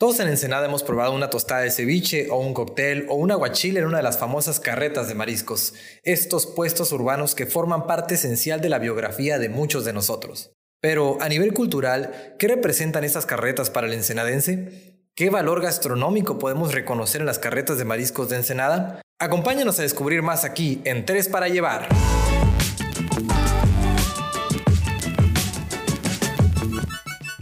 Todos en Ensenada hemos probado una tostada de ceviche o un cóctel o un aguachile en una de las famosas carretas de mariscos, estos puestos urbanos que forman parte esencial de la biografía de muchos de nosotros. Pero a nivel cultural, ¿qué representan estas carretas para el ensenadense? ¿Qué valor gastronómico podemos reconocer en las carretas de mariscos de Ensenada? Acompáñanos a descubrir más aquí en Tres para Llevar.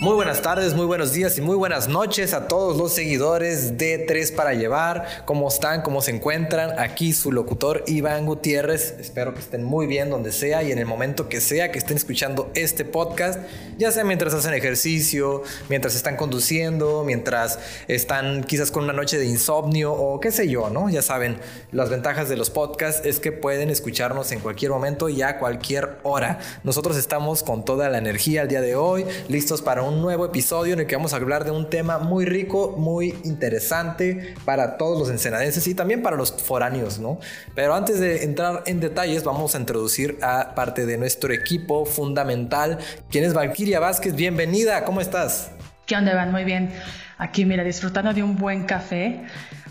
Muy buenas tardes, muy buenos días y muy buenas noches a todos los seguidores de Tres para Llevar. ¿Cómo están? ¿Cómo se encuentran? Aquí su locutor Iván Gutiérrez. Espero que estén muy bien donde sea y en el momento que sea que estén escuchando este podcast, ya sea mientras hacen ejercicio, mientras están conduciendo, mientras están quizás con una noche de insomnio o qué sé yo, ¿no? Ya saben, las ventajas de los podcasts es que pueden escucharnos en cualquier momento y a cualquier hora. Nosotros estamos con toda la energía el día de hoy, listos para un nuevo episodio en el que vamos a hablar de un tema muy rico, muy interesante para todos los ensenadenses y también para los foráneos, ¿no? Pero antes de entrar en detalles, vamos a introducir a parte de nuestro equipo fundamental, quien es Valkyria Vázquez. Bienvenida, ¿cómo estás? ¿Qué onda, Iván? Muy bien. Aquí, mira, disfrutando de un buen café.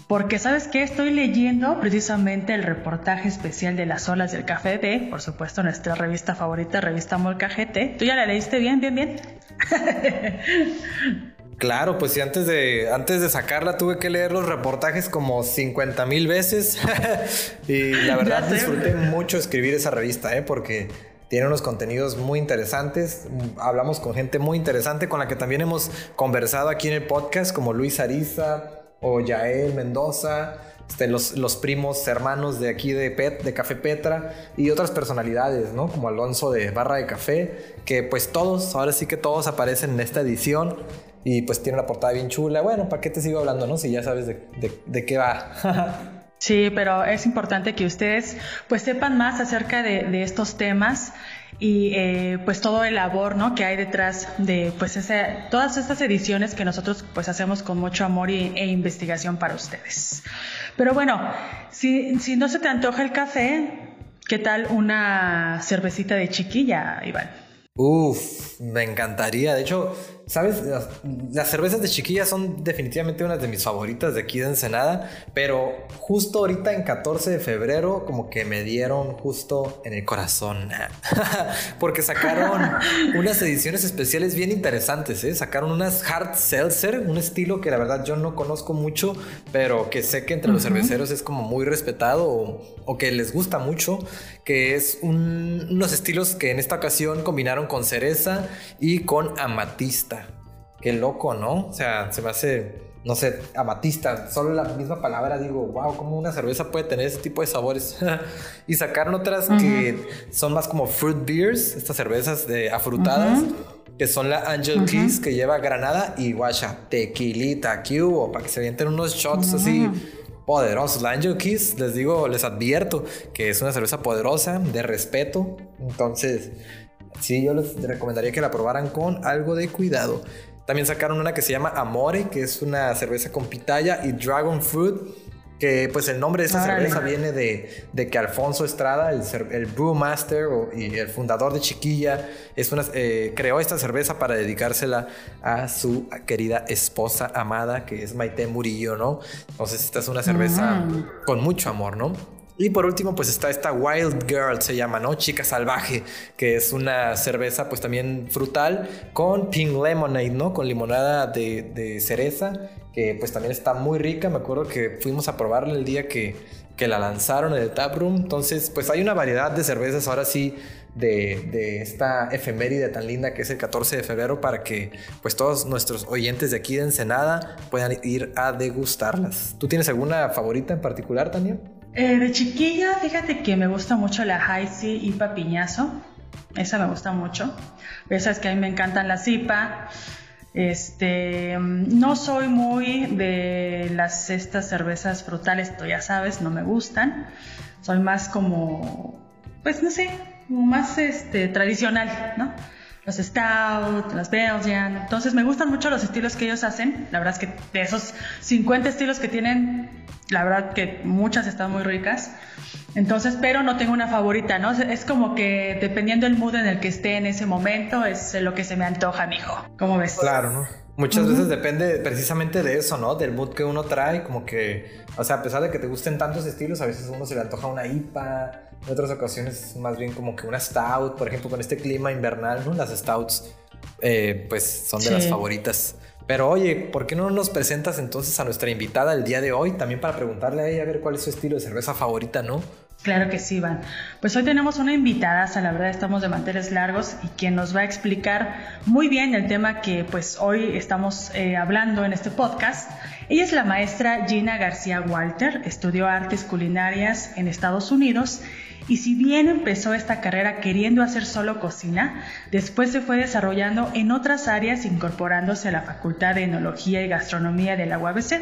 Porque sabes que estoy leyendo precisamente el reportaje especial de las olas del café de, por supuesto, nuestra revista favorita, revista Molcajete. ¿Tú ya la leíste bien, bien, bien? Claro, pues sí, antes de, antes de sacarla tuve que leer los reportajes como 50 mil veces y la verdad disfruté mucho escribir esa revista, ¿eh? porque tiene unos contenidos muy interesantes, hablamos con gente muy interesante con la que también hemos conversado aquí en el podcast, como Luis Ariza o Yael Mendoza, este, los, los, primos hermanos de aquí de, Pet, de Café Petra y otras personalidades, ¿no? Como Alonso de Barra de Café, que pues todos, ahora sí que todos aparecen en esta edición y pues tiene una portada bien chula. Bueno, ¿para qué te sigo hablando, no? Si ya sabes de, de, qué va. Sí, pero es importante que ustedes pues sepan más acerca de, de estos temas y eh, pues todo el labor ¿no? que hay detrás de pues ese, todas estas ediciones que nosotros pues hacemos con mucho amor y, e investigación para ustedes. Pero bueno, si, si no se te antoja el café, ¿qué tal una cervecita de chiquilla, Iván? Uf, me encantaría. De hecho, ¿Sabes? Las, cervezas de chiquilla son definitivamente una de mis favoritas de aquí de Ensenada, pero justo ahorita en 14 de febrero como que me dieron justo en el corazón, porque sacaron unas ediciones especiales bien interesantes, ¿eh? Sacaron unas hard seltzer, un estilo que la verdad yo no conozco mucho, pero que sé que entre los cerveceros es como muy respetado o, que les gusta mucho, que es unos estilos que en esta ocasión combinaron con cereza y con amatista. Qué loco, ¿no? O sea, se me hace, no sé, amatista. Solo la misma palabra digo, wow, ¿cómo una cerveza puede tener ese tipo de sabores? y sacaron otras que son más como fruit beers, estas cervezas de afrutadas. Que son la Angel Keys que lleva granada y guacha, tequilita, hubo, para que se avienten unos shots así poderosos. La Angel Keys, les digo, les advierto que es una cerveza poderosa, de respeto. Entonces, sí, yo les recomendaría que la probaran con algo de cuidado. También sacaron una que se llama Amore, que es una cerveza con pitaya y Dragon Fruit, que pues el nombre de esta cerveza viene de, que Alfonso Estrada, el, el brewmaster y el fundador de Chiquilla, es una, eh, creó esta cerveza para dedicársela a su querida esposa amada, que es Maite Murillo, ¿no? Entonces esta es una cerveza con mucho amor, ¿no? Y por último, pues está esta Wild Girl, se llama, ¿no? Chica Salvaje, que es una cerveza, pues también frutal, con Pink Lemonade, ¿no? Con limonada de, cereza, que pues también está muy rica. Me acuerdo que fuimos a probarla el día que, que la lanzaron en el taproom. Entonces, pues hay una variedad de cervezas ahora sí de, de, esta efeméride tan linda que es el 14 de febrero para que pues todos nuestros oyentes de aquí de Ensenada puedan ir a degustarlas. ¿Tú tienes alguna favorita en particular, Tania? Eh, de chiquilla, fíjate que me gusta mucho la Haisi y Piñazo. Esa me gusta mucho. Esa es que a mí me encantan las IPA. Este, no soy muy de las estas cervezas frutales, tú ya sabes, no me gustan. Soy más como, pues no sé, más este tradicional, ¿no? Los Stout, las Belgian. Entonces me gustan mucho los estilos que ellos hacen. La verdad es que de esos 50 estilos que tienen, la verdad que muchas están muy ricas. Entonces, pero no tengo una favorita, ¿no? Es como que dependiendo del mood en el que esté en ese momento, es lo que se me antoja, mijo. ¿Cómo ves? Claro, ¿no? Muchas veces depende precisamente de eso, ¿no? Del mood que uno trae, como que, o sea, a pesar de que te gusten tantos estilos, a veces uno se le antoja una IPA, en otras ocasiones más bien como que una stout, por ejemplo, con este clima invernal, ¿no? Las stouts, eh, pues son de las favoritas. Pero oye, ¿por qué no nos presentas entonces a nuestra invitada el día de hoy? También para preguntarle a ella a ver cuál es su estilo de cerveza favorita, ¿no? Claro que sí, Iván. Pues hoy tenemos una invitada, a la verdad estamos de manteles largos y quien nos va a explicar muy bien el tema que pues hoy estamos eh, hablando en este podcast. Ella es la maestra Gina García Walter, estudió artes culinarias en Estados Unidos y si bien empezó esta carrera queriendo hacer solo cocina, después se fue desarrollando en otras áreas incorporándose a la Facultad de Enología y Gastronomía de la UABC,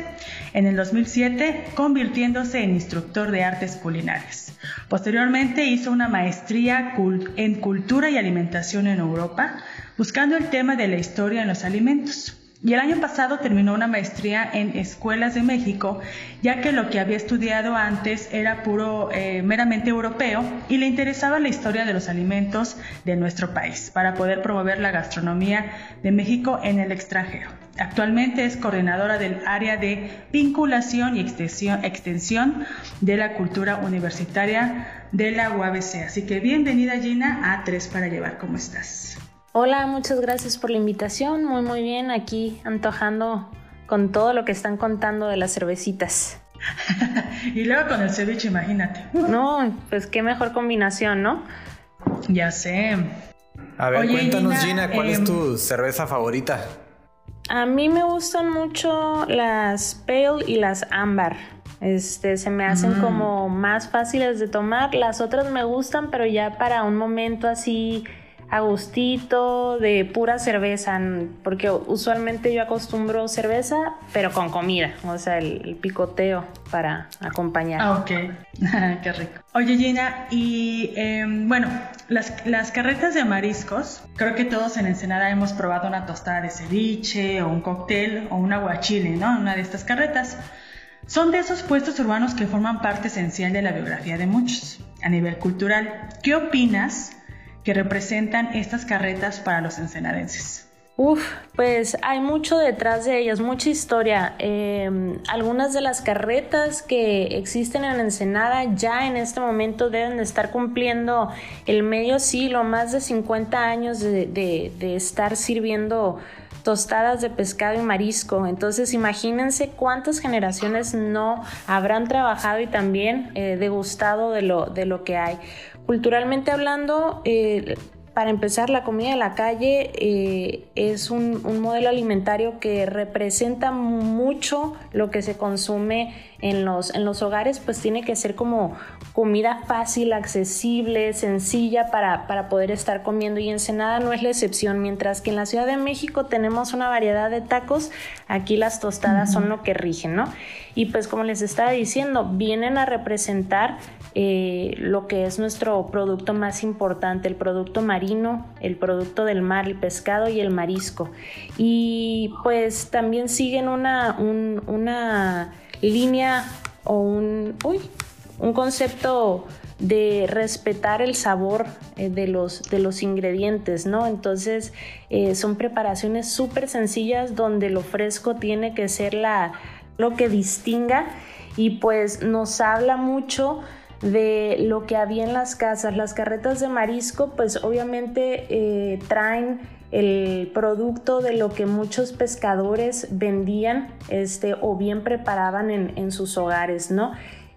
en el 2007 convirtiéndose en instructor de artes culinarias. Posteriormente hizo una maestría en cultura y alimentación en Europa, buscando el tema de la historia en los alimentos. Y el año pasado terminó una maestría en escuelas de México, ya que lo que había estudiado antes era puro, eh, meramente europeo y le interesaba la historia de los alimentos de nuestro país para poder promover la gastronomía de México en el extranjero. Actualmente es coordinadora del área de vinculación y extensión, extensión de la cultura universitaria de la UABC. Así que bienvenida Gina a Tres para Llevar. ¿Cómo estás? Hola, muchas gracias por la invitación. Muy, muy bien. Aquí antojando con todo lo que están contando de las cervecitas. y luego con el ceviche, imagínate. no, pues qué mejor combinación, ¿no? Ya sé. A ver, cuéntanos, Gina, ¿cuál es em, tu cerveza favorita? A mí me gustan mucho las Pale y las Ámbar. Este, se me hacen mm. como más fáciles de tomar. Las otras me gustan, pero ya para un momento así a gustito, de pura cerveza, porque usualmente yo acostumbro cerveza, pero con comida, o sea, el, picoteo para acompañar. Ah, ok, qué rico. Oye Gina, y em, bueno, las, las carretas de mariscos, creo que todos en Ensenada hemos probado una tostada de ceviche o un cóctel o un aguachile, ¿no? Una de estas carretas. Son de esos puestos urbanos que forman parte esencial de la biografía de muchos. A nivel cultural, ¿qué opinas que representan estas carretas para los ensenadenses? Uf, pues hay mucho detrás de ellas, mucha historia. Em, algunas de las carretas que existen en Ensenada ya en este momento deben de estar cumpliendo el medio siglo, más de 50 años de, estar sirviendo tostadas de pescado y marisco. Entonces imagínense cuántas generaciones no habrán trabajado y también eh, degustado de lo, de lo que hay. Culturalmente hablando, eh, para empezar, la comida de la calle eh, es un, modelo alimentario que representa mucho lo que se consume en los, en los hogares, pues tiene que ser como comida fácil, accesible, sencilla para, para poder estar comiendo y Ensenada no es la excepción, mientras que en la Ciudad de México tenemos una variedad de tacos, aquí las tostadas son lo que rigen, ¿no? Y pues como les estaba diciendo, vienen a representar eh, lo que es nuestro producto más importante, el producto marino, el producto del mar, el pescado y el marisco. Y pues también siguen una, una línea o un, un concepto de respetar el sabor eh, de, los, de los ingredientes, ¿no? Entonces eh, son preparaciones súper sencillas donde lo fresco tiene que ser la, lo que distinga y pues nos habla mucho de lo que había en las casas. Las carretas de marisco pues obviamente eh, traen el producto de lo que muchos pescadores vendían este, o bien preparaban en, sus hogares, ¿no?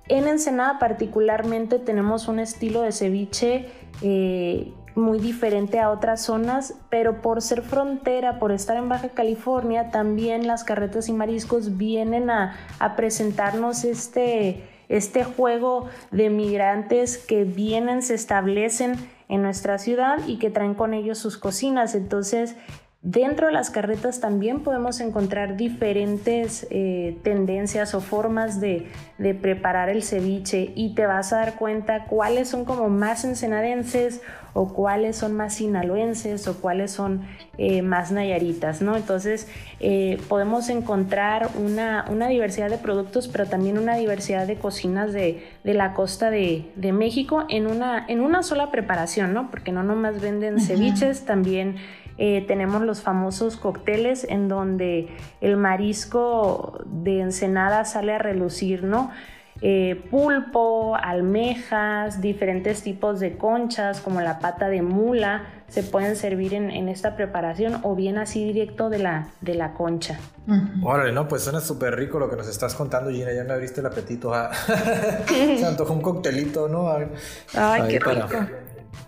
En Ensenada particularmente tenemos un estilo de ceviche eh, muy diferente a otras zonas, pero por ser frontera, por estar en Baja California, también las carretas y mariscos vienen a, a presentarnos este este juego de migrantes que vienen, se establecen en nuestra ciudad y que traen con ellos sus cocinas. Entonces, Dentro de las carretas también podemos encontrar diferentes eh, tendencias o formas de, de, preparar el ceviche y te vas a dar cuenta cuáles son como más ensenadenses o cuáles son más sinaloenses o cuáles son eh, más nayaritas, ¿no? Entonces eh, podemos encontrar una, una, diversidad de productos, pero también una diversidad de cocinas de, de la costa de, de, México en una, en una sola preparación, ¿no? Porque no nomás venden ceviches, también eh, tenemos los famosos cócteles en donde el marisco de ensenada sale a relucir, ¿no? Eh, pulpo, almejas, diferentes tipos de conchas como la pata de mula se pueden servir en, esta preparación o bien así directo de la, de la concha. Órale, no, pues suena súper rico lo que nos estás contando, Gina. Ya me abriste el apetito. Ah. se antojó un coctelito, ¿no? Ay, qué rico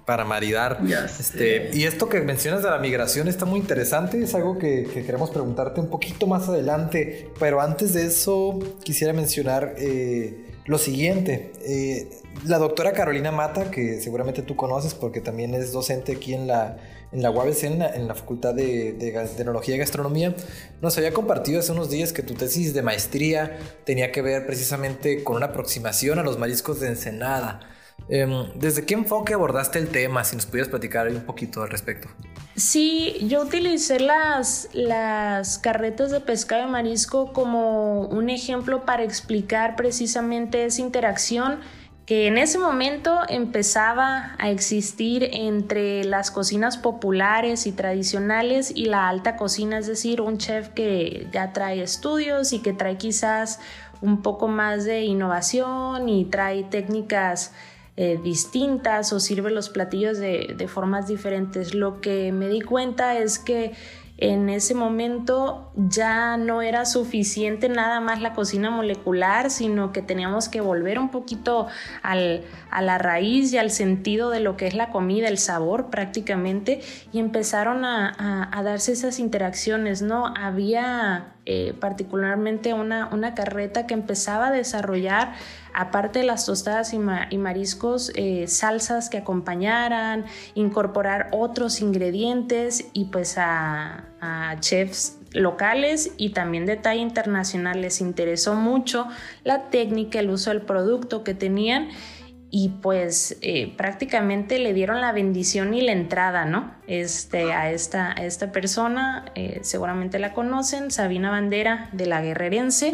para maridar. este, y esto que mencionas de la migración está muy interesante, es algo que, queremos preguntarte un poquito más adelante, pero antes de eso quisiera mencionar eh, lo siguiente. Eh, la doctora Carolina Mata, que seguramente tú conoces porque también es docente aquí en la, en la UABC, en la, Facultad de, de, Tecnología y Gastronomía, nos había compartido hace unos días que tu tesis de maestría tenía que ver precisamente con una aproximación a los mariscos de Ensenada. Em, ¿Desde qué enfoque abordaste el tema? Si nos pudieras platicar un poquito al respecto. Sí, yo utilicé las, las carretas de pescado y marisco como un ejemplo para explicar precisamente esa interacción que en ese momento empezaba a existir entre las cocinas populares y tradicionales y la alta cocina, es decir, un chef que ya trae estudios y que trae quizás un poco más de innovación y trae técnicas eh, distintas o sirve los platillos de, formas diferentes. Lo que me di cuenta es que en ese momento ya no era suficiente nada más la cocina molecular, sino que teníamos que volver un poquito a la raíz y al sentido de lo que es la comida, el sabor prácticamente, y empezaron a, darse esas interacciones, ¿no? Había eh, particularmente una carreta que empezaba a desarrollar aparte de las tostadas y, mariscos, eh, salsas que acompañaran, incorporar otros ingredientes y pues a, chefs locales y también de talla internacional. Les interesó mucho la técnica, el uso del producto que tenían y pues eh, prácticamente le dieron la bendición y la entrada, ¿no? Este, a, esta, a esta persona, eh, seguramente la conocen, Sabina Bandera de la Guerrerense,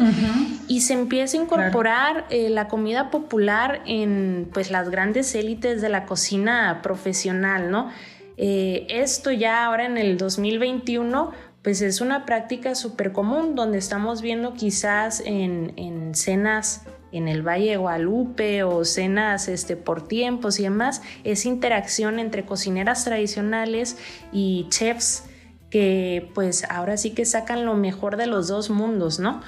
y se empieza a incorporar eh, la comida popular en pues las grandes élites de la cocina profesional, ¿no? esto ya ahora en el 2021 pues es una práctica súper común donde estamos viendo quizás en, en cenas en el Valle de Guadalupe o cenas este, por tiempos y demás, es interacción entre cocineras tradicionales y chefs que pues ahora sí que sacan lo mejor de los dos mundos, ¿no?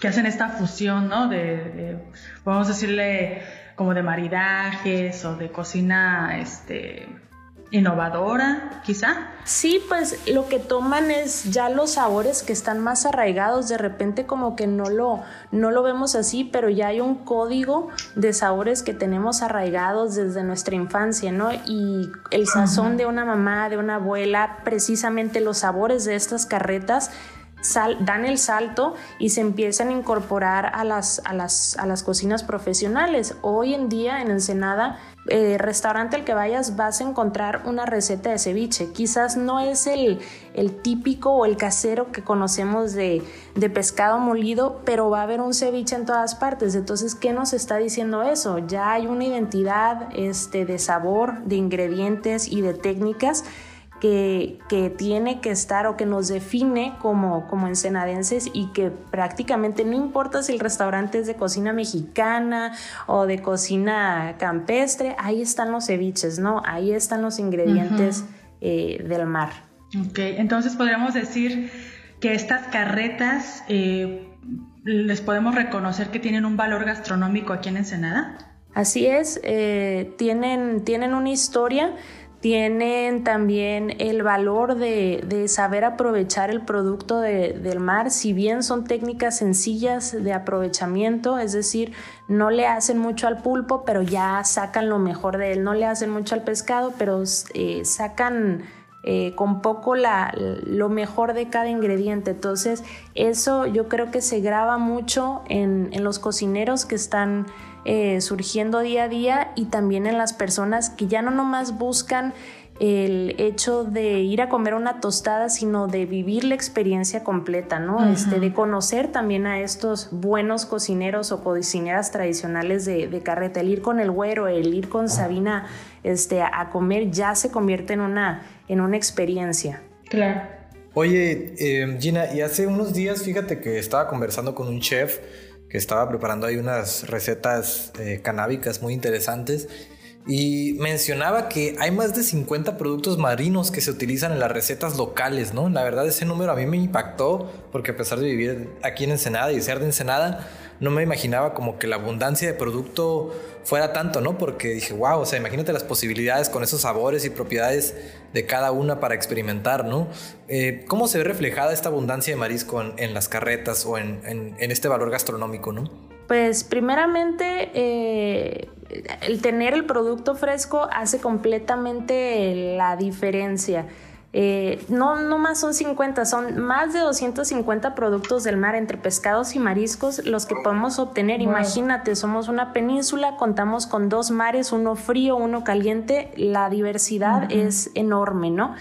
Que hacen esta fusión, ¿no? De, podemos decirle como de maridajes o de cocina, este, innovadora, quizá. Sí, pues lo que toman es ya los sabores que están más arraigados, de repente como que no lo, no lo vemos así, pero ya hay un código de sabores que tenemos arraigados desde nuestra infancia, ¿no? Y el sazón de una mamá, de una abuela, precisamente los sabores de estas carretas dan el salto y se empiezan a incorporar a las, a las, a las cocinas profesionales. Hoy en día en Ensenada, eh, restaurante al que vayas vas a encontrar una receta de ceviche. Quizás no es el, el típico o el casero que conocemos de, de, pescado molido, pero va a haber un ceviche en todas partes. Entonces, ¿qué nos está diciendo eso? Ya hay una identidad este, de sabor, de ingredientes y de técnicas que, tiene que estar o que nos define como, como ensenadenses y que prácticamente no importa si el restaurante es de cocina mexicana o de cocina campestre, ahí están los ceviches, ¿no? Ahí están los ingredientes eh, del mar. Ok, entonces podríamos decir que estas carretas eh, les podemos reconocer que tienen un valor gastronómico aquí en Ensenada. Así es, eh, tienen, tienen una historia tienen también el valor de, saber aprovechar el producto del mar, si bien son técnicas sencillas de aprovechamiento, es decir, no le hacen mucho al pulpo, pero ya sacan lo mejor de él, no le hacen mucho al pescado, pero eh, sacan eh, con poco la, lo mejor de cada ingrediente. Entonces, eso yo creo que se graba mucho en, en los cocineros que están eh, surgiendo día a día y también en las personas que ya no nomás buscan el hecho de ir a comer una tostada, sino de vivir la experiencia completa, ¿no? este, de conocer también a estos buenos cocineros o cocineras tradicionales de, de, carreta. El ir con el güero, el ir con Sabina este, a comer ya se convierte en una, en una experiencia. Claro. Oye, eh, Gina, y hace unos días, fíjate que estaba conversando con un chef que estaba preparando ahí unas recetas eh, canábicas muy interesantes y mencionaba que hay más de 50 productos marinos que se utilizan en las recetas locales, ¿no? La verdad ese número a mí me impactó porque a pesar de vivir aquí en Ensenada y ser de Ensenada, no me imaginaba como que la abundancia de producto fuera tanto, ¿no? Porque dije, wow, o sea, imagínate las posibilidades con esos sabores y propiedades de cada una para experimentar, ¿no? Eh, ¿Cómo se ve reflejada esta abundancia de marisco en, las carretas o en, este valor gastronómico, ¿no? Pues primeramente eh, el tener el producto fresco hace completamente la diferencia. Eh, no, no más son 50, son más de 250 productos del mar entre pescados y mariscos los que podemos obtener. Imagínate, somos una península, contamos con dos mares, uno frío, uno caliente, la diversidad es enorme, ¿no?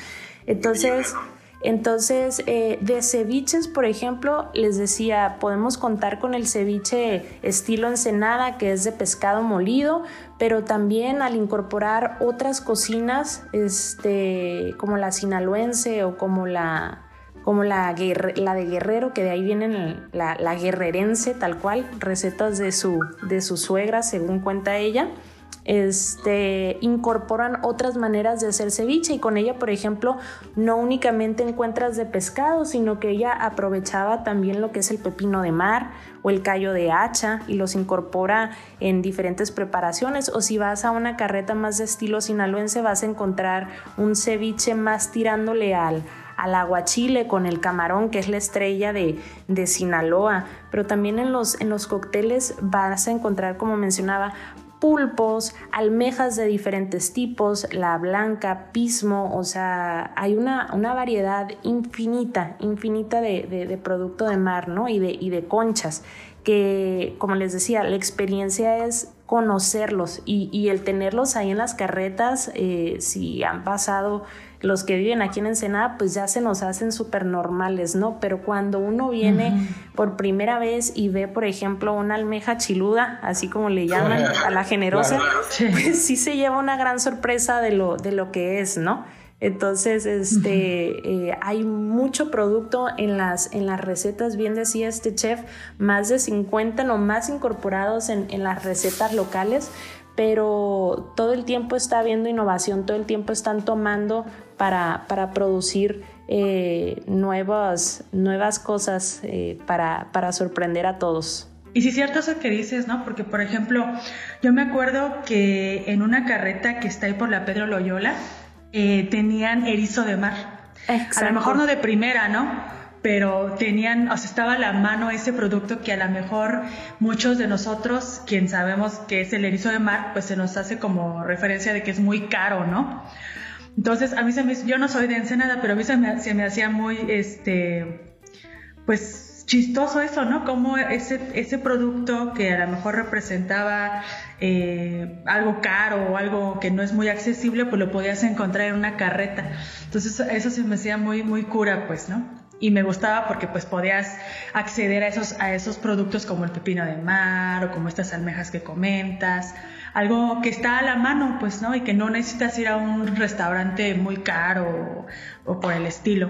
Entonces... Entonces, eh, de ceviches, por ejemplo, les decía, podemos contar con el ceviche estilo ensenada, que es de pescado molido, pero también al incorporar otras cocinas, este, como la sinaloense o como la, como la, de Guerrero, que de ahí viene la, la, guerrerense, tal cual, recetas de su, de su suegra, según cuenta ella este, incorporan otras maneras de hacer ceviche y con ella, por ejemplo, no únicamente encuentras de pescado, sino que ella aprovechaba también lo que es el pepino de mar o el callo de hacha y los incorpora en diferentes preparaciones o si vas a una carreta más de estilo sinaloense vas a encontrar un ceviche más tirándole al al aguachile con el camarón, que es la estrella de, de, Sinaloa. Pero también en los, en los cócteles vas a encontrar, como mencionaba, pulpos, almejas de diferentes tipos, la blanca, pismo, o sea, hay una, una variedad infinita, infinita de, de, producto de mar, ¿no? Y de, y de conchas, que, como les decía, la experiencia es conocerlos y, y el tenerlos ahí en las carretas, eh, si han pasado los que viven aquí en Ensenada, pues ya se nos hacen súper normales, ¿no? Pero cuando uno viene por primera vez y ve, por ejemplo, una almeja chiluda, así como le llaman a la generosa, pues sí se lleva una gran sorpresa de lo, de lo que es, ¿no? Entonces, este, eh, hay mucho producto en las, en las recetas, bien decía este chef, más de 50 más incorporados en, en las recetas locales, pero todo el tiempo está habiendo innovación, todo el tiempo están tomando para, para producir eh, nuevas, nuevas cosas eh, para, para sorprender a todos. Y sí cierto eso que dices, ¿no? Porque, por ejemplo, yo me acuerdo que en una carreta que está ahí por la Pedro Loyola, eh, tenían erizo de mar. A lo mejor no de primera, ¿no? Pero tenían, o sea, estaba a la mano ese producto que a lo mejor muchos de nosotros, quien sabemos que es el erizo de mar, pues se nos hace como referencia de que es muy caro, ¿no? Entonces, a mí se me, yo no soy de Ensenada, pero a mí se me, se me hacía muy, este, pues chistoso eso, ¿no? Como ese, ese producto que a lo mejor representaba eh, algo caro o algo que no es muy accesible, pues lo podías encontrar en una carreta. Entonces, eso se me hacía muy, muy cura, pues, ¿no? y me gustaba porque pues podías acceder a esos, a esos productos como el pepino de mar o como estas almejas que comentas algo que está a la mano, pues, ¿no? Y que no necesitas ir a un restaurante muy caro o, por el estilo.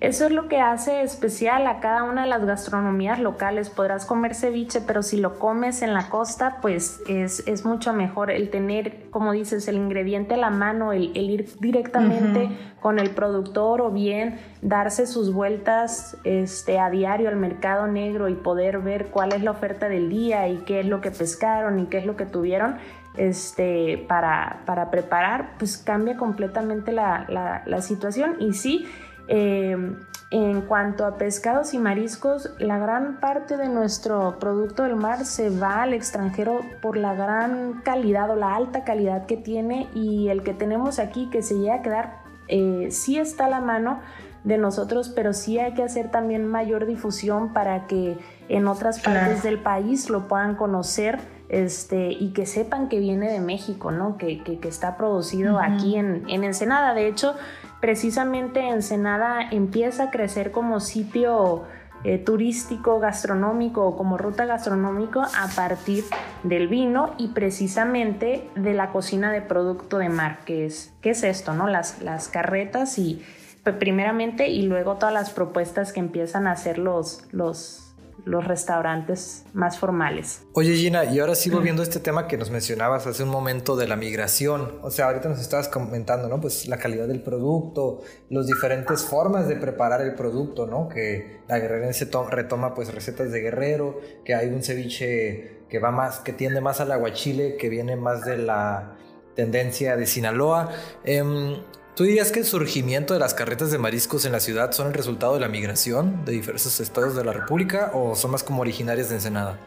Eso es lo que hace especial a cada una de las gastronomías locales. Podrás comer ceviche, pero si lo comes en la costa, pues es, es mucho mejor el tener, como dices, el ingrediente a la mano, el, ir directamente con el productor o bien darse sus vueltas este, a diario al mercado negro y poder ver cuál es la oferta del día y qué es lo que pescaron y qué es lo que tuvieron este, para, para preparar, pues cambia completamente la, la, la situación. Y sí, Em, en cuanto a pescados y mariscos, la gran parte de nuestro producto del mar se va al extranjero por la gran calidad o la alta calidad que tiene y el que tenemos aquí que se llega a quedar eh, sí está a la mano, de nosotros, pero sí hay que hacer también mayor difusión para que en otras partes del país lo puedan conocer este, y que sepan que viene de México, ¿no? que, que, está producido aquí en, en Ensenada. De hecho, precisamente Ensenada empieza a crecer como sitio eh, turístico, gastronómico o como ruta gastronómico a partir del vino y precisamente de la cocina de producto de mar, que es, ¿qué es esto? ¿no? Las, las carretas y pues, primeramente y luego todas las propuestas que empiezan a hacer los, los los restaurantes más formales. Oye Gina, y ahora sigo viendo este tema que nos mencionabas hace un momento de la migración. O sea, ahorita nos estabas comentando, ¿no? Pues la calidad del producto, las diferentes formas de preparar el producto, ¿no? Que la guerrerense retoma pues recetas de guerrero, que hay un ceviche que va más, que tiende más al aguachile, que viene más de la tendencia de Sinaloa. Em, ¿Tú dirías que el surgimiento de las carretas de mariscos en la ciudad son el resultado de la migración de diversos estados de la República o son más como originarias de Ensenada?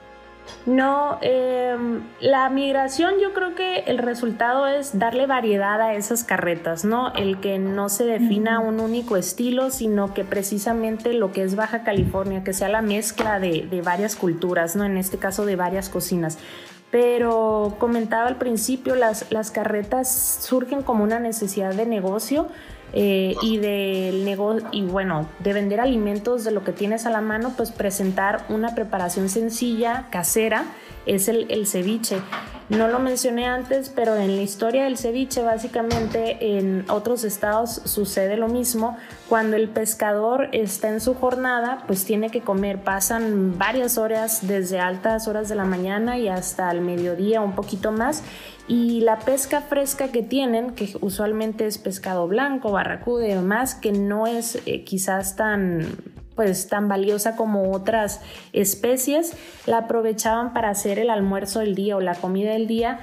No, em, la migración yo creo que el resultado es darle variedad a esas carretas, ¿no? El que no se defina un único estilo, sino que precisamente lo que es Baja California, que sea la mezcla de, de varias culturas, ¿no? En este caso de varias cocinas pero comentaba al principio, las, las carretas surgen como una necesidad de negocio eh, y del negocio y bueno de vender alimentos de lo que tienes a la mano pues presentar una preparación sencilla casera es el, el ceviche no lo mencioné antes, pero en la historia del ceviche, básicamente en otros estados sucede lo mismo. Cuando el pescador está en su jornada, pues tiene que comer. Pasan varias horas, desde altas horas de la mañana y hasta el mediodía, un poquito más. Y la pesca fresca que tienen, que usualmente es pescado blanco, barracuda y demás, que no es eh, quizás tan pues tan valiosa como otras especies, la aprovechaban para hacer el almuerzo del día o la comida del día,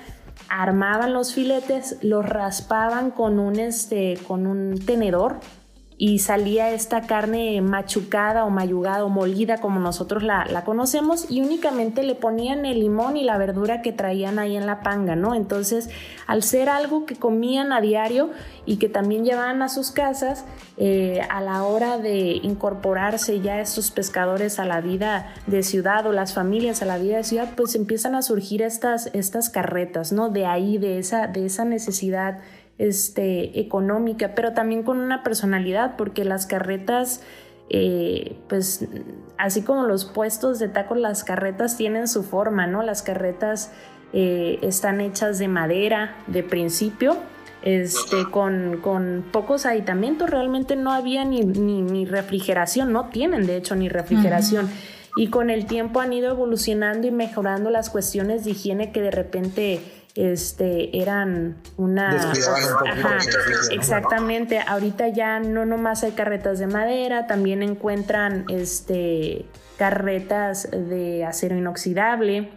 armaban los filetes, los raspaban con un, este, con un tenedor y salía esta carne machucada o mayugada o molida como nosotros la, conocemos y únicamente le ponían el limón y la verdura que traían ahí en la panga, ¿no? Entonces, al ser algo que comían a diario y que también llevaban a sus casas, eh, a la hora de incorporarse ya estos pescadores a la vida de ciudad o las familias a la vida de ciudad, pues empiezan a surgir estas, estas carretas, ¿no? De ahí, de esa, de esa necesidad este, económica, pero también con una personalidad, porque las carretas, eh, pues así como los puestos de tacos, las carretas tienen su forma, ¿no? Las carretas eh, están hechas de madera de principio. Este, con, con, pocos aditamentos, realmente no había ni, ni, refrigeración, no tienen de hecho ni refrigeración. Y con el tiempo han ido evolucionando y mejorando las cuestiones de higiene que de repente este, eran una... exactamente, ahorita ya no nomás hay carretas de madera, también encuentran este, carretas de acero inoxidable.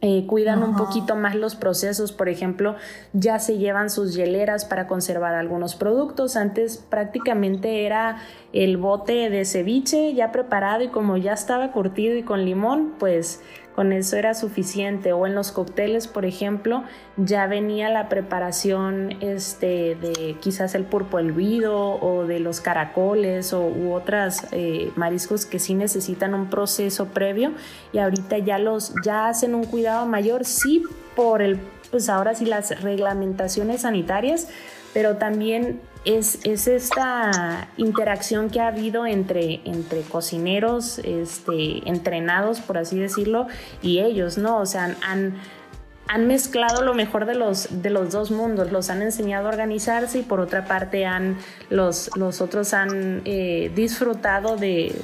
Eh, cuidan un poquito más los procesos, por ejemplo, ya se llevan sus hieleras para conservar algunos productos. Antes prácticamente era el bote de ceviche ya preparado y como ya estaba curtido y con limón, pues con eso era suficiente. O en los cócteles, por ejemplo, ya venía la preparación este, de quizás el pulpo o de los caracoles o, u otras eh, mariscos que sí necesitan un proceso previo y ahorita ya los ya hacen un cuidado mayor, sí por el, pues ahora sí las reglamentaciones sanitarias, pero también es, esta interacción que ha habido entre, entre cocineros este, entrenados, por así decirlo, y ellos, ¿no? O sea, han, han mezclado lo mejor de los, de los dos mundos, los han enseñado a organizarse y por otra parte han, los, los otros han eh, disfrutado de,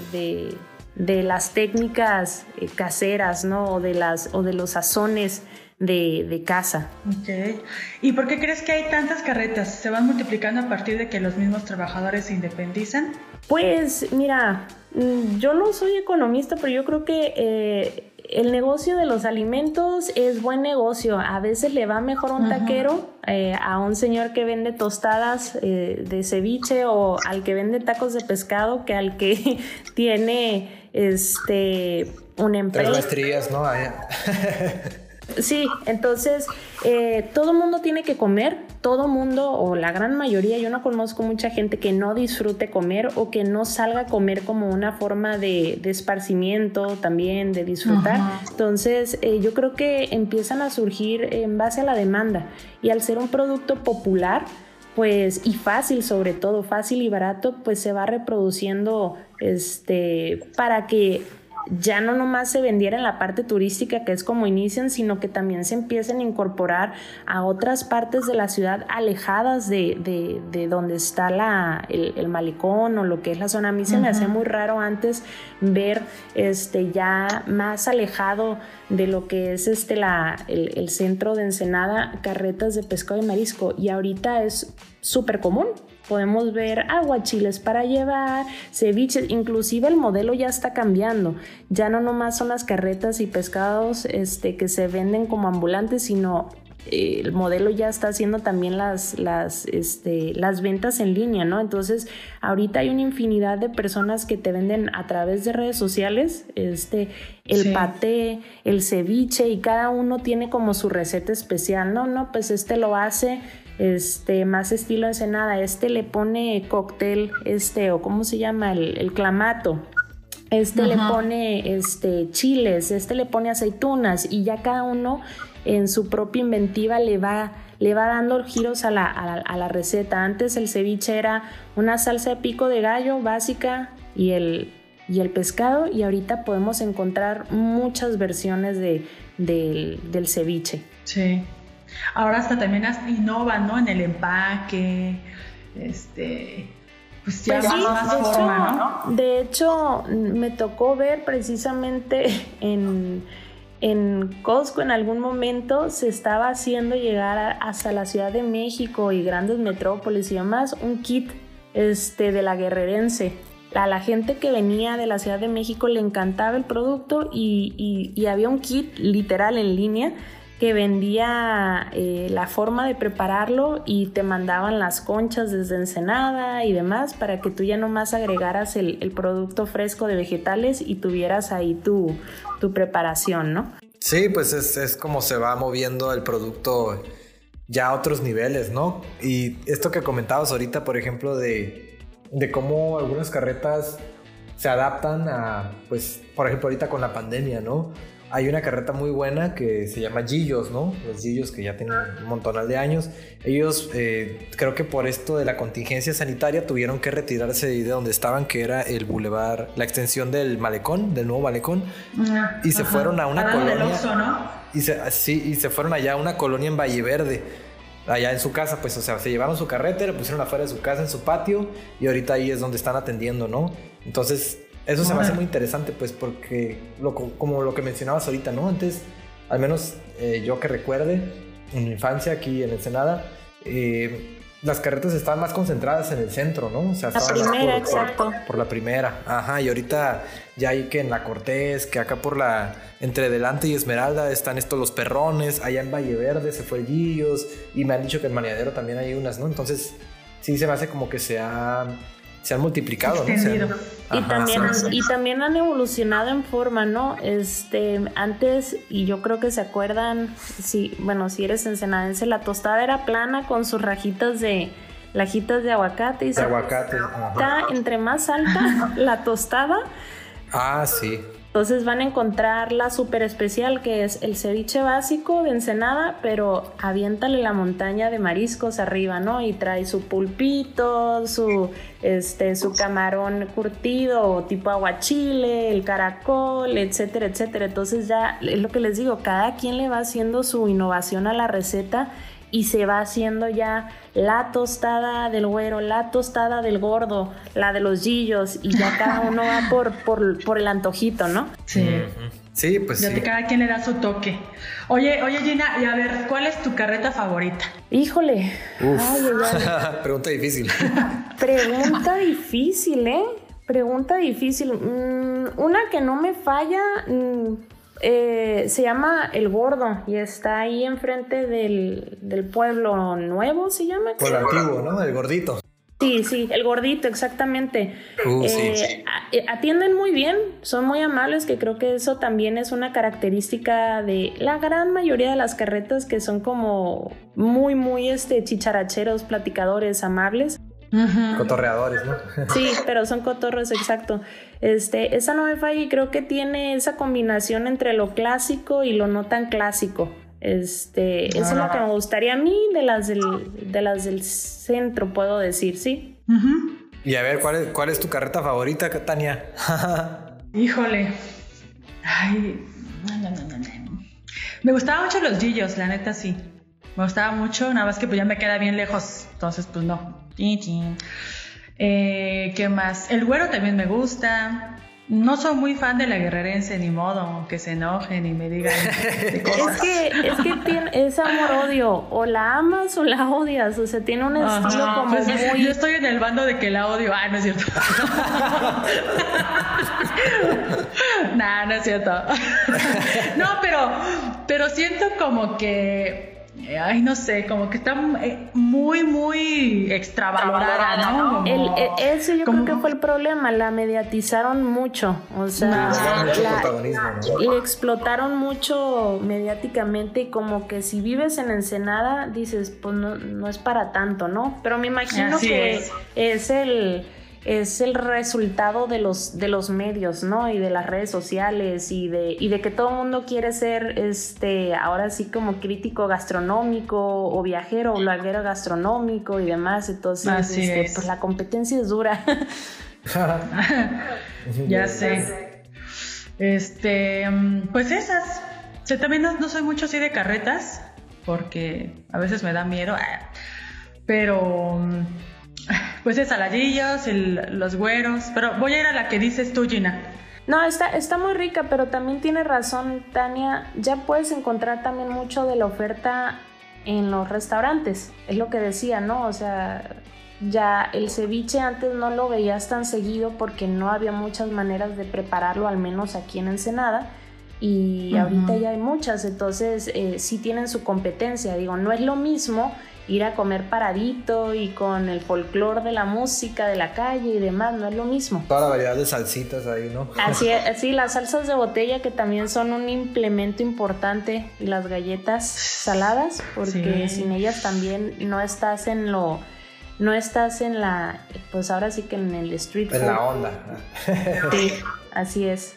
de, las técnicas eh, caseras, ¿no? O de, las, o de los sazones de, casa. Ok. ¿Y por qué crees que hay tantas carretas? ¿Se van multiplicando a partir de que los mismos trabajadores se independizan? Pues mira, mm, yo no soy economista, pero yo creo que eh, el negocio de los alimentos es buen negocio. A veces le va mejor a un taquero, eh, a un señor que vende tostadas eh, de ceviche o al que vende tacos de pescado que al que tiene este una empresa. Tres maestrías, ¿no? Sí, entonces eh, todo mundo tiene que comer, todo mundo o la gran mayoría, yo no conozco mucha gente que no disfrute comer o que no salga a comer como una forma de, esparcimiento también, de disfrutar. Entonces eh, yo creo que empiezan a surgir en base a la demanda y al ser un producto popular, pues y fácil sobre todo, fácil y barato, pues se va reproduciendo este para que ya no nomás se vendiera en la parte turística, que es como inician, sino que también se empiecen a incorporar a otras partes de la ciudad alejadas de, de, de donde está la, el, malecón o lo que es la zona. A mí se me hace muy raro antes ver este, ya más alejado de lo que es este, la, el, el centro de Ensenada carretas de pescado y marisco y ahorita es súper común. Podemos ver aguachiles para llevar, ceviches, inclusive el modelo ya está cambiando. Ya no nomás son las carretas y pescados este, que se venden como ambulantes, sino eh, el modelo ya está haciendo también las, las, este, las ventas en línea, ¿no? Entonces, ahorita hay una infinidad de personas que te venden a través de redes sociales, este, el paté, el ceviche, y cada uno tiene como su receta especial, ¿no? No, pues este lo hace este, más estilo ensenada. Este le pone cóctel, este, o cómo se llama, el, clamato. Este le pone este, chiles, este le pone aceitunas y ya cada uno en su propia inventiva le va, le va dando giros a la, a, la, receta. Antes el ceviche era una salsa de pico de gallo básica y el, y el pescado y ahorita podemos encontrar muchas versiones de, del ceviche. Sí. Ahora hasta también innovan, ¿no? En el empaque, este, pues ya pues más, forma, ¿no? De hecho, me tocó ver precisamente en, en Costco en algún momento se estaba haciendo llegar hasta la Ciudad de México y grandes metrópolis y demás un kit este, de la guerrerense. A la gente que venía de la Ciudad de México le encantaba el producto y, y había un kit literal en línea que vendía eh, la forma de prepararlo y te mandaban las conchas desde Ensenada y demás para que tú ya nomás agregaras el, producto fresco de vegetales y tuvieras ahí tu, tu preparación, ¿no? Sí, pues es, es, como se va moviendo el producto ya a otros niveles, ¿no? Y esto que comentabas ahorita, por ejemplo, de, de cómo algunas carretas se adaptan a, pues, por ejemplo, ahorita con la pandemia, ¿no? Hay una carreta muy buena que se llama Gillos, ¿no? Los Gillos que ya tienen un montonal de años. Ellos, eh, creo que por esto de la contingencia sanitaria, tuvieron que retirarse de donde estaban, que era el bulevar, la extensión del malecón, del nuevo malecón. y se fueron a una colonia. ¿no? Y se, sí, y se fueron allá a una colonia en Valle Verde allá en su casa, pues, o sea, se llevaron su carreta, le pusieron afuera de su casa, en su patio, y ahorita ahí es donde están atendiendo, ¿no? Entonces, eso se me hace muy interesante, pues, porque como lo que mencionabas ahorita, ¿no? Antes, al menos eh, yo que recuerde, en mi infancia aquí en Ensenada, eh, las carretas estaban más concentradas en el centro, ¿no? O sea, la primera, por, exacto. Por, la primera, ajá, y ahorita ya hay que en la Cortés, que acá por la, entre Delante y Esmeralda están estos los perrones, allá en Valle Verde se fue Gillos, y me han dicho que en Maniadero también hay unas, ¿no? Entonces, sí se me hace como que se ha se han multiplicado, ¿no? y, también, y también han evolucionado en forma, ¿no? Este, antes, y yo creo que se acuerdan, si, bueno, si eres ensenadense, la tostada era plana con sus rajitas de, lajitas de aguacate. Y de aguacate. Está entre más alta la tostada. Ah, sí. Entonces van a encontrar la super especial que es el ceviche básico de Ensenada, pero aviéntale la montaña de mariscos arriba, ¿no? Y trae su pulpito, su, este, su camarón curtido tipo aguachile, el caracol, etcétera, etcétera. Entonces ya es lo que les digo, cada quien le va haciendo su innovación a la receta y se va haciendo ya la tostada del güero, la tostada del gordo, la de los gillos y ya cada uno va por, por, el antojito, ¿no? Sí. Sí, pues ya sí. cada quien le da su toque. Oye, oye Gina, y a ver, ¿cuál es tu carreta favorita? Híjole. Pregunta difícil. Pregunta difícil, ¿eh? Pregunta difícil. Mm, una que no me falla, mm, eh, se llama El Gordo y está ahí enfrente del, del pueblo nuevo, se llama. Pueblo antiguo, ¿no? El gordito. Sí, sí, el gordito, exactamente. Uh, eh, eh, atienden muy bien, son muy amables, que creo que eso también es una característica de la gran mayoría de las carretas que son como muy, muy este, chicharacheros, platicadores, amables. Cotorreadores, ¿no? sí, pero son cotorros, exacto. Este, esa no me falla y creo que tiene esa combinación entre lo clásico y lo no tan clásico. Este, eso es lo que me gustaría a mí de las del, de las del centro, puedo decir, sí. Y a ver, ¿cuál es, ¿cuál es tu carreta favorita, Tania? Híjole. Ay, no, no, no, no. Me gustaban mucho los Gillos, la neta sí. Me gustaba mucho, nada más que pues ya me queda bien lejos, entonces pues no. Eh, ¿Qué más? El güero también me gusta. No soy muy fan de la guerrerense, ni modo, que se enojen y me digan Es que, es que tiene, es amor-odio, o la amas o la odias, o sea, tiene un estilo como pues, muy... Yo estoy en el bando de que la odio, ah, no es cierto. nah, no es cierto. no, pero, pero siento como que ay, no sé, como que está eh, muy, muy extravalorada, ¿no? El, eh, eso yo creo que fue el problema, la mediatizaron mucho, o sea, le explotaron mucho mediáticamente y como que si vives en Ensenada dices, pues no, no es para tanto, ¿no? Pero me imagino que es el es el resultado de los, de los medios, ¿no? Y de las redes sociales y de, y de que todo el mundo quiere ser, este, ahora sí como crítico gastronómico o viajero o bloguero gastronómico y demás. Entonces, este, pues la competencia es dura. ya sé. Este, pues esas. O también no, no, soy mucho así de carretas, porque a veces me da miedo. Ah, pero pues es saladillos, los güeros, pero voy a ir a la que dices tú, Gina. No, está, está muy rica, pero también tiene razón, Tania. Ya puedes encontrar también mucho de la oferta en los restaurantes. Es lo que decía, ¿no? O sea, ya el ceviche antes no lo veías tan seguido porque no había muchas maneras de prepararlo, al menos aquí en Ensenada. Y ahorita ya hay muchas, entonces eh, sí tienen su competencia. Digo, no es lo mismo ir a comer paradito y con el folclore de la música de la calle y demás, no es lo mismo. Toda la variedad de salsitas ahí, ¿no? Así, así las salsas de botella que también son un implemento importante y las galletas saladas, porque sin ellas también no estás en lo no estás en la pues ahora sí que en el street en la onda. Sí, así es.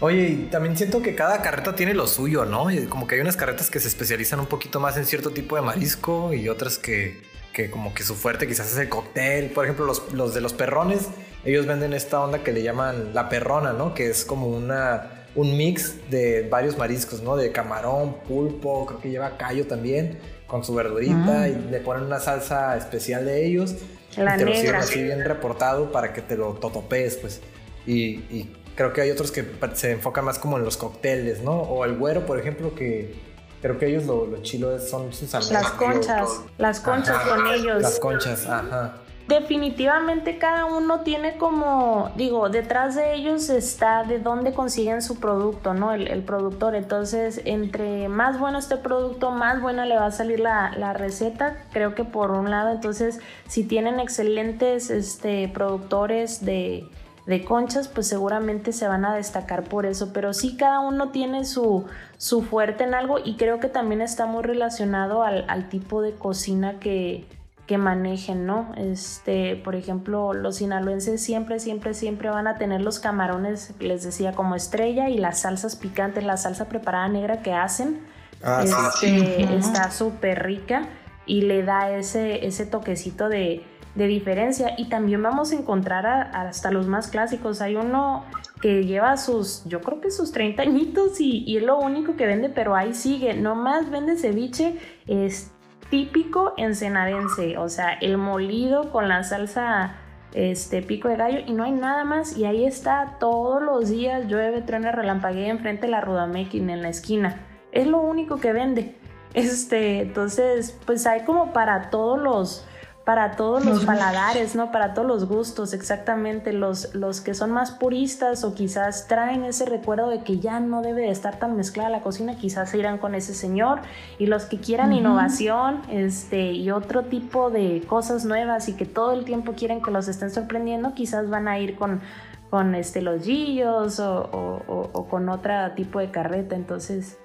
Oye, y también siento que cada carreta tiene lo suyo, ¿no? Como que hay unas carretas que se especializan un poquito más en cierto tipo de marisco y otras que, que como que su fuerte quizás es el cóctel. Por ejemplo, los, los, de los perrones, ellos venden esta onda que le llaman la perrona, ¿no? Que es como una, un mix de varios mariscos, ¿no? De camarón, pulpo, creo que lleva callo también, con su verdurita mm. y le ponen una salsa especial de ellos. La y te lo sirven así bien reportado para que te lo totopees, pues. Y, y creo que hay otros que se enfocan más como en los cócteles, ¿no? O el güero, por ejemplo, que creo que ellos lo, lo chilo son sus Las conchas, las conchas con ellos. Las conchas, ajá. Definitivamente cada uno tiene como, digo, detrás de ellos está de dónde consiguen su producto, ¿no? El, productor. Entonces, entre más bueno este producto, más buena le va a salir la, la, receta. Creo que por un lado, entonces, si tienen excelentes este, productores de, de conchas, pues seguramente se van a destacar por eso. Pero sí, cada uno tiene su, su fuerte en algo y creo que también está muy relacionado al, tipo de cocina que, que manejen, ¿no? Este, por ejemplo, los sinaloenses siempre, siempre, siempre van a tener los camarones, les decía, como estrella y las salsas picantes, la salsa preparada negra que hacen. Ah, este, Está súper rica y le da ese, ese toquecito de, de diferencia y también vamos a encontrar hasta los más clásicos. Hay uno que lleva sus, yo creo que sus 30 añitos y, es lo único que vende, pero ahí sigue. Nomás vende ceviche, es típico ensenadense, o sea, el molido con la salsa este pico de gallo y no hay nada más y ahí está todos los días llueve, truena, relampaguea enfrente de la Rudamequín en la esquina. Es lo único que vende. Este, entonces, pues hay como para todos los para todos los paladares, ¿no? Para todos los gustos, exactamente. Los, los que son más puristas o quizás traen ese recuerdo de que ya no debe de estar tan mezclada la cocina, quizás se irán con ese señor. Y los que quieran innovación este, y otro tipo de cosas nuevas y que todo el tiempo quieren que los estén sorprendiendo, quizás van a ir con, con este, los gillos o, con otro tipo de carreta. Entonces,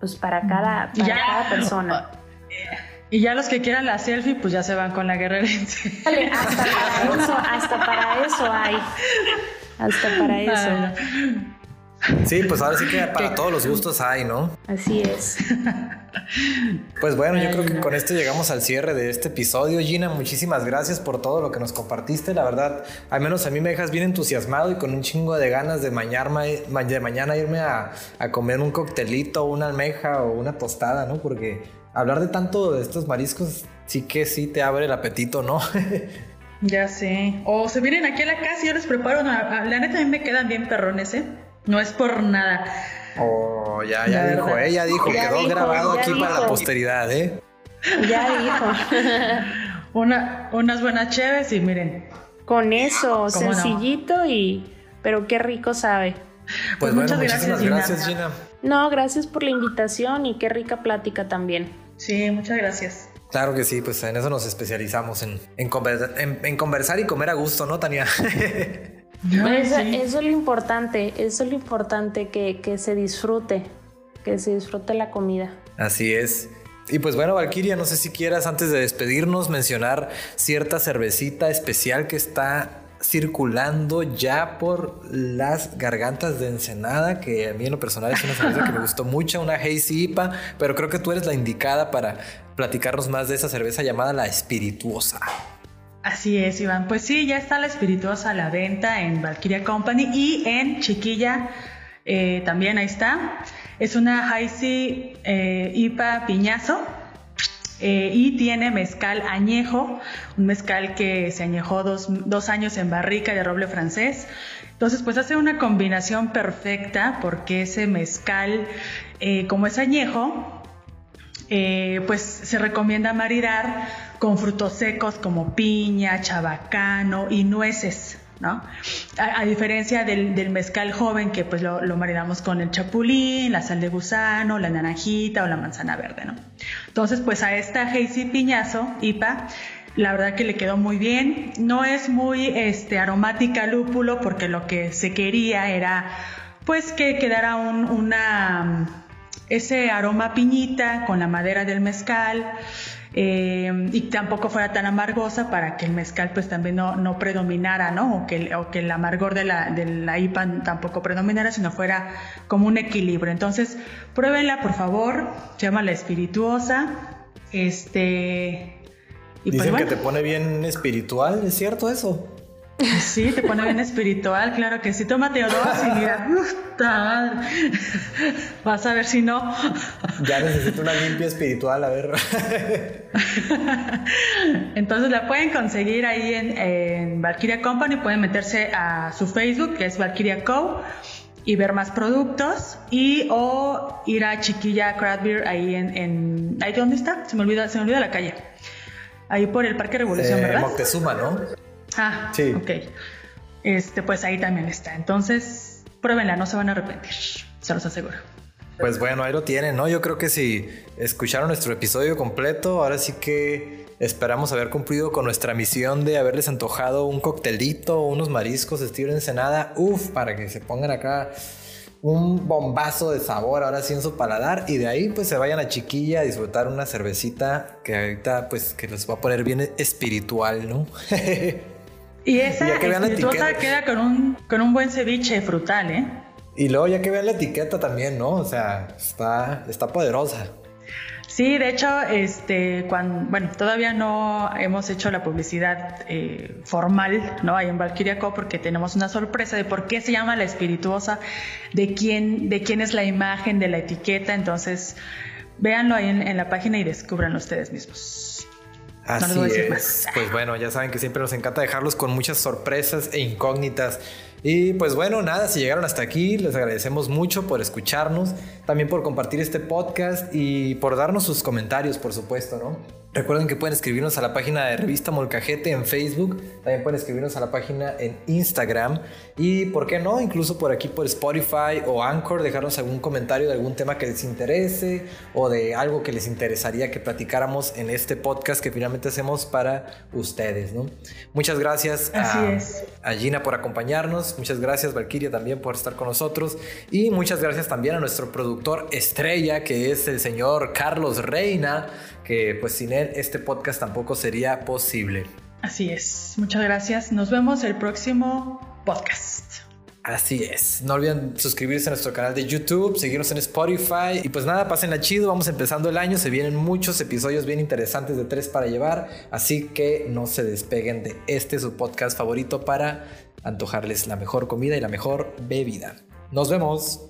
pues para cada, para cada persona. Y ya los que quieran la selfie, pues ya se van con la guerrerense. hasta para eso, hasta para eso hay. Hasta para eso. Sí, pues ahora sí que para todos los gustos hay, ¿no? Así es. Pues bueno, yo creo que con esto llegamos al cierre de este episodio. Gina, muchísimas gracias por todo lo que nos compartiste. La verdad, al menos a mí me dejas bien entusiasmado y con un chingo de ganas de mañana, de mañana irme a, a comer un coctelito, una almeja o una tostada, ¿no? Porque hablar de tanto de estos mariscos sí que sí te abre el apetito, ¿no? ya sé. O se vienen aquí a la casa y yo les preparo. la neta a mí me quedan bien perrones, ¿eh? No es por nada. Oh, ya, ya dijo, ¿eh? Ya dijo, quedó grabado aquí para la posteridad, ¿eh? Ya dijo. Una, unas buenas cheves y miren. Con eso, sencillito y... Pero qué rico sabe. Pues, pues muchas gracias, gracias Gina. No, gracias por la invitación y qué rica plática también. Sí, muchas gracias. Claro que sí, pues en eso nos especializamos, en, en, conversar y comer a gusto, ¿no, Tania? eso, es lo importante, eso es lo importante, que, que se disfrute, que se disfrute la comida. Así es. Y pues bueno, Valkyria, no sé si quieras antes de despedirnos mencionar cierta cervecita especial que está circulando ya por las gargantas de Ensenada, que a mí en lo personal es una cerveza que me gustó mucho, una Hazy IPA, pero creo que tú eres la indicada para platicarnos más de esa cerveza llamada la Espirituosa. Así es, Iván. Pues sí, ya está la Espirituosa a la venta en Valkyria Company y en Chiquilla eh, también ahí está. Es una Hazy eh, IPA piñazo eh, y tiene mezcal añejo, un mezcal que se añejó dos, años en barrica de roble francés. Entonces, pues hace una combinación perfecta porque ese mezcal, eh, como es añejo, eh, pues se recomienda maridar con frutos secos como piña, chabacano y nueces. A, diferencia del, mezcal joven que pues lo, maridamos con el chapulín, la sal de gusano, la naranjita o la manzana verde, ¿no? Entonces pues a esta Hazy Piñazo, IPA, la verdad que le quedó muy bien. No es muy este, aromática lúpulo porque lo que se quería era pues que quedara un, una, ese aroma piñita con la madera del mezcal. Eh, y tampoco fuera tan amargosa para que el mezcal pues también no, predominara, ¿no? O que, o que el amargor de la, de la IPA tampoco predominara, sino fuera como un equilibrio. Entonces, pruébenla, por favor, se llama la espirituosa. Este... Y pues Dicen que te pone bien espiritual, ¿es cierto eso? Sí, te pone bien espiritual, claro que sí. Tómate dos y mira, vas a ver si no. Ya necesito una limpia espiritual, a ver. Entonces la pueden conseguir ahí en, en Valkyria Company, pueden meterse a su Facebook, que es Valkyria Co y ver más productos. Y o ir a Chiquilla Craft Beer ahí en, en ahí dónde está se me olvida se me olvida la calle. Ahí por el Parque Revolución eh, verdad Moctezuma no Ah, sí. ok. Este, pues ahí también está. Entonces, pruébenla, no se van a arrepentir, se los aseguro. Pues bueno, ahí lo tienen, ¿no? Yo creo que si escucharon nuestro episodio completo, ahora sí que esperamos haber cumplido con nuestra misión de haberles antojado un coctelito, unos mariscos estilo ensenada, uf, para que se pongan acá un bombazo de sabor ahora sí en su paladar y de ahí pues se vayan a Chiquilla a disfrutar una cervecita que ahorita pues que les va a poner bien espiritual, ¿no? Y esa ya que queda con un, con un buen ceviche frutal, ¿eh? Y luego ya que vean la etiqueta también, ¿no? O sea, está, está poderosa. Sí, de hecho, este, cuando, bueno, todavía no hemos hecho la publicidad eh, formal, ¿no? Ahí en Valkyria Co, porque tenemos una sorpresa de por qué se llama la espirituosa, de quién, de quién es la imagen de la etiqueta. Entonces, véanlo ahí en, en la página y descubran ustedes mismos. Así es. Pues bueno, ya saben que siempre nos encanta dejarlos con muchas sorpresas e incógnitas. Y pues bueno, nada, si llegaron hasta aquí, les agradecemos mucho por escucharnos, también por compartir este podcast y por darnos sus comentarios, por supuesto, ¿no? Recuerden que pueden escribirnos a la página de Revista Molcajete en Facebook, también pueden escribirnos a la página en Instagram y, ¿por qué no? Incluso por aquí por Spotify o Anchor, dejarnos algún comentario de algún tema que les interese o de algo que les interesaría que platicáramos en este podcast que finalmente hacemos para ustedes, ¿no? Muchas gracias a, a, Gina por acompañarnos, muchas gracias Valkyria también por estar con nosotros y muchas gracias también a nuestro productor estrella que es el señor Carlos Reina que pues sin él este podcast tampoco sería posible. Así es, muchas gracias. Nos vemos el próximo podcast. Así es. No olviden suscribirse a nuestro canal de YouTube, seguirnos en Spotify. Y pues nada, pásenla chido. Vamos empezando el año. Se vienen muchos episodios bien interesantes de tres para llevar. Así que no se despeguen de este su podcast favorito para antojarles la mejor comida y la mejor bebida. Nos vemos.